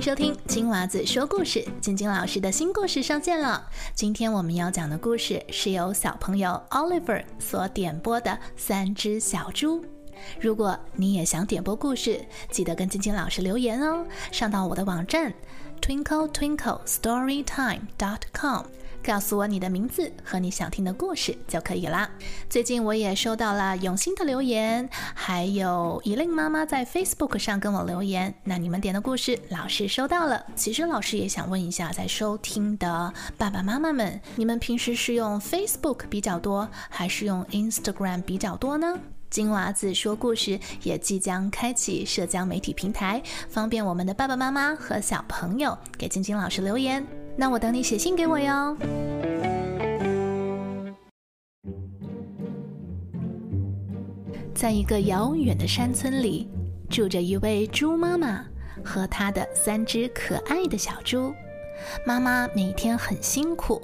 收听金娃子说故事，晶晶老师的新故事上线了。今天我们要讲的故事是由小朋友 Oliver 所点播的《三只小猪》。如果你也想点播故事，记得跟晶晶老师留言哦。上到我的网站 twinkle twinkle storytime dot com。告诉我你的名字和你想听的故事就可以啦。最近我也收到了永新的留言，还有依令妈妈在 Facebook 上跟我留言。那你们点的故事，老师收到了。其实老师也想问一下，在收听的爸爸妈妈们，你们平时是用 Facebook 比较多，还是用 Instagram 比较多呢？金娃子说故事也即将开启社交媒体平台，方便我们的爸爸妈妈和小朋友给晶晶老师留言。那我等你写信给我哟。在一个遥远的山村里，住着一位猪妈妈和她的三只可爱的小猪。妈妈每天很辛苦，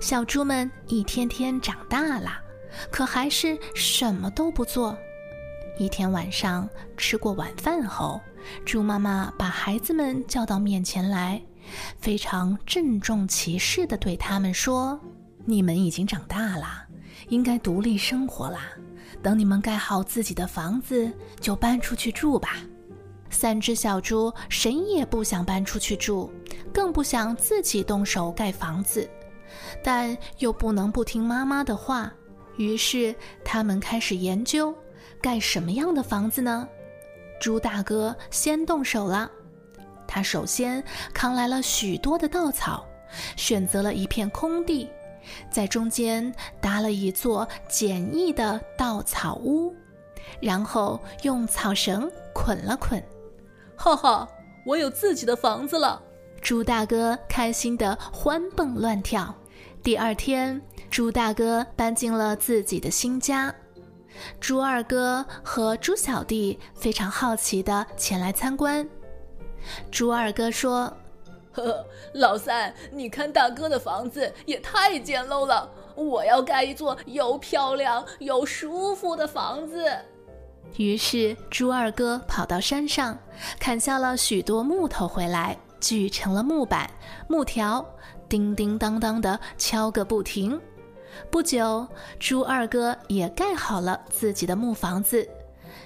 小猪们一天天长大了，可还是什么都不做。一天晚上吃过晚饭后，猪妈妈把孩子们叫到面前来。非常郑重其事地对他们说：“你们已经长大了，应该独立生活啦。等你们盖好自己的房子，就搬出去住吧。”三只小猪谁也不想搬出去住，更不想自己动手盖房子，但又不能不听妈妈的话，于是他们开始研究盖什么样的房子呢？猪大哥先动手了。他首先扛来了许多的稻草，选择了一片空地，在中间搭了一座简易的稻草屋，然后用草绳捆了捆。哈哈，我有自己的房子了！猪大哥开心的欢蹦乱跳。第二天，猪大哥搬进了自己的新家。猪二哥和猪小弟非常好奇的前来参观。猪二哥说：“ 呵，老三，你看大哥的房子也太简陋了，我要盖一座又漂亮又舒服的房子。”于是猪二哥跑到山上，砍下了许多木头回来，锯成了木板、木条，叮叮当当的敲个不停。不久，猪二哥也盖好了自己的木房子。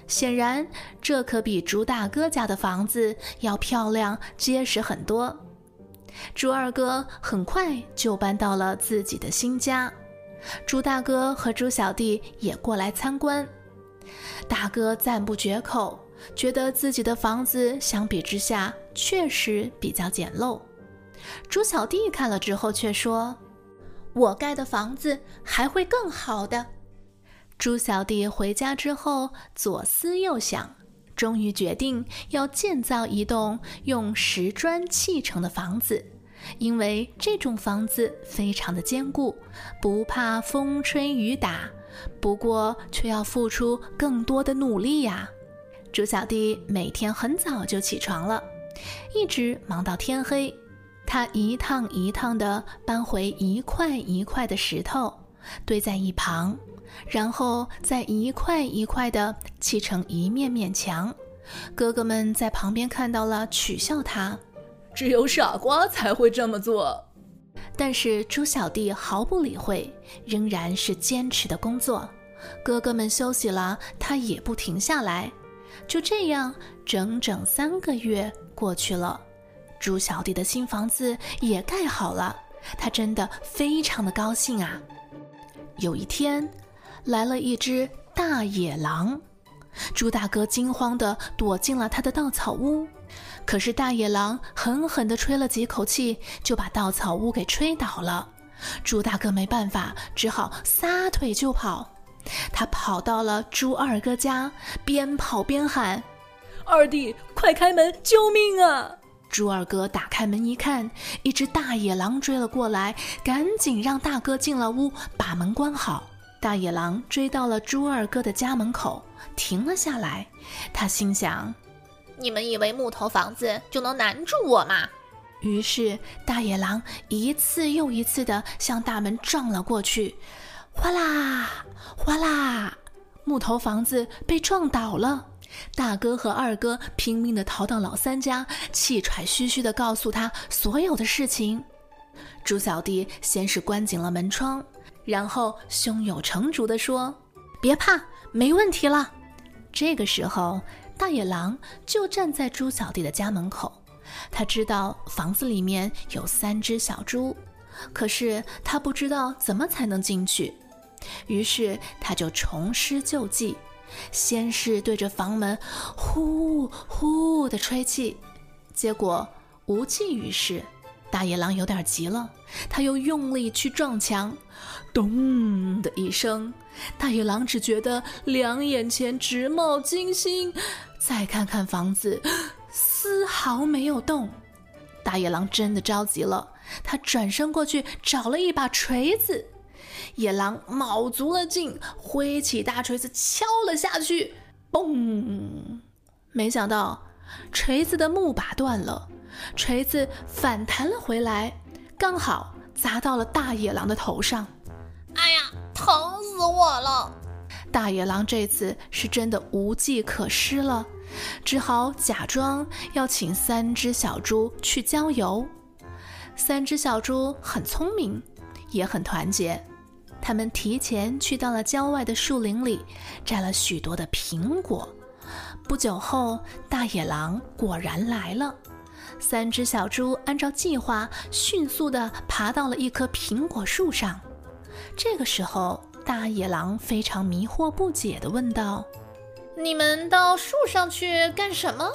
显然，这可比猪大哥家的房子要漂亮、结实很多。猪二哥很快就搬到了自己的新家，猪大哥和猪小弟也过来参观。大哥赞不绝口，觉得自己的房子相比之下确实比较简陋。猪小弟看了之后却说：“我盖的房子还会更好的。”猪小弟回家之后，左思右想，终于决定要建造一栋用石砖砌成的房子，因为这种房子非常的坚固，不怕风吹雨打。不过，却要付出更多的努力呀。猪小弟每天很早就起床了，一直忙到天黑。他一趟一趟地搬回一块一块的石头，堆在一旁。然后再一块一块地砌成一面面墙，哥哥们在旁边看到了，取笑他：“只有傻瓜才会这么做。”但是猪小弟毫不理会，仍然是坚持的工作。哥哥们休息了，他也不停下来。就这样，整整三个月过去了，猪小弟的新房子也盖好了，他真的非常的高兴啊！有一天。来了一只大野狼，猪大哥惊慌地躲进了他的稻草屋，可是大野狼狠狠地吹了几口气，就把稻草屋给吹倒了。猪大哥没办法，只好撒腿就跑。他跑到了猪二哥家，边跑边喊：“二弟，快开门，救命啊！”猪二哥打开门一看，一只大野狼追了过来，赶紧让大哥进了屋，把门关好。大野狼追到了猪二哥的家门口，停了下来。他心想：“你们以为木头房子就能难住我吗？”于是，大野狼一次又一次地向大门撞了过去。哗啦，哗啦，木头房子被撞倒了。大哥和二哥拼命地逃到老三家，气喘吁吁地告诉他所有的事情。猪小弟先是关紧了门窗，然后胸有成竹地说：“别怕，没问题了。”这个时候，大野狼就站在猪小弟的家门口。他知道房子里面有三只小猪，可是他不知道怎么才能进去。于是他就重施旧计。先是对着房门呼呼的吹气，结果无济于事。大野狼有点急了，他又用力去撞墙，咚的一声，大野狼只觉得两眼前直冒金星。再看看房子，丝毫没有动。大野狼真的着急了，他转身过去找了一把锤子。野狼卯足了劲，挥起大锤子敲了下去，嘣！没想到锤子的木把断了，锤子反弹了回来，刚好砸到了大野狼的头上。哎呀，疼死我了！大野狼这次是真的无计可施了，只好假装要请三只小猪去郊游。三只小猪很聪明，也很团结。他们提前去到了郊外的树林里，摘了许多的苹果。不久后，大野狼果然来了。三只小猪按照计划，迅速地爬到了一棵苹果树上。这个时候，大野狼非常迷惑不解地问道：“你们到树上去干什么？”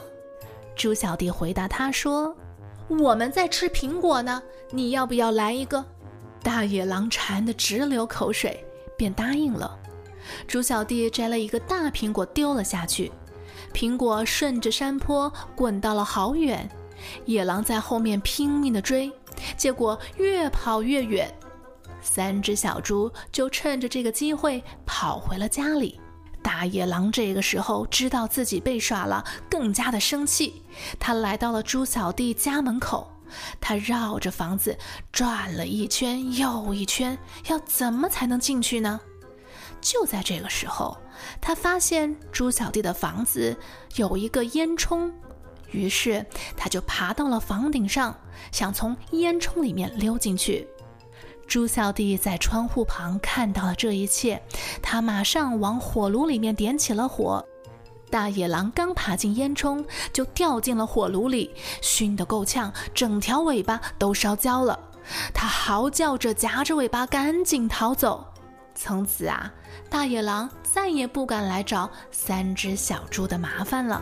猪小弟回答他说：“我们在吃苹果呢，你要不要来一个？”大野狼馋得直流口水，便答应了。猪小弟摘了一个大苹果丢了下去，苹果顺着山坡滚到了好远。野狼在后面拼命地追，结果越跑越远。三只小猪就趁着这个机会跑回了家里。大野狼这个时候知道自己被耍了，更加的生气。他来到了猪小弟家门口。他绕着房子转了一圈又一圈，要怎么才能进去呢？就在这个时候，他发现猪小弟的房子有一个烟囱，于是他就爬到了房顶上，想从烟囱里面溜进去。猪小弟在窗户旁看到了这一切，他马上往火炉里面点起了火。大野狼刚爬进烟囱，就掉进了火炉里，熏得够呛，整条尾巴都烧焦了。他嚎叫着，夹着尾巴赶紧逃走。从此啊，大野狼再也不敢来找三只小猪的麻烦了。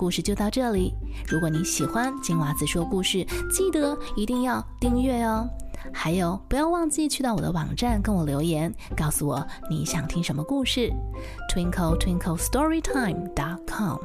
故事就到这里。如果你喜欢金娃子说故事，记得一定要订阅哦。还有，不要忘记去到我的网站跟我留言，告诉我你想听什么故事。Twinkle Twinkle Storytime dot com。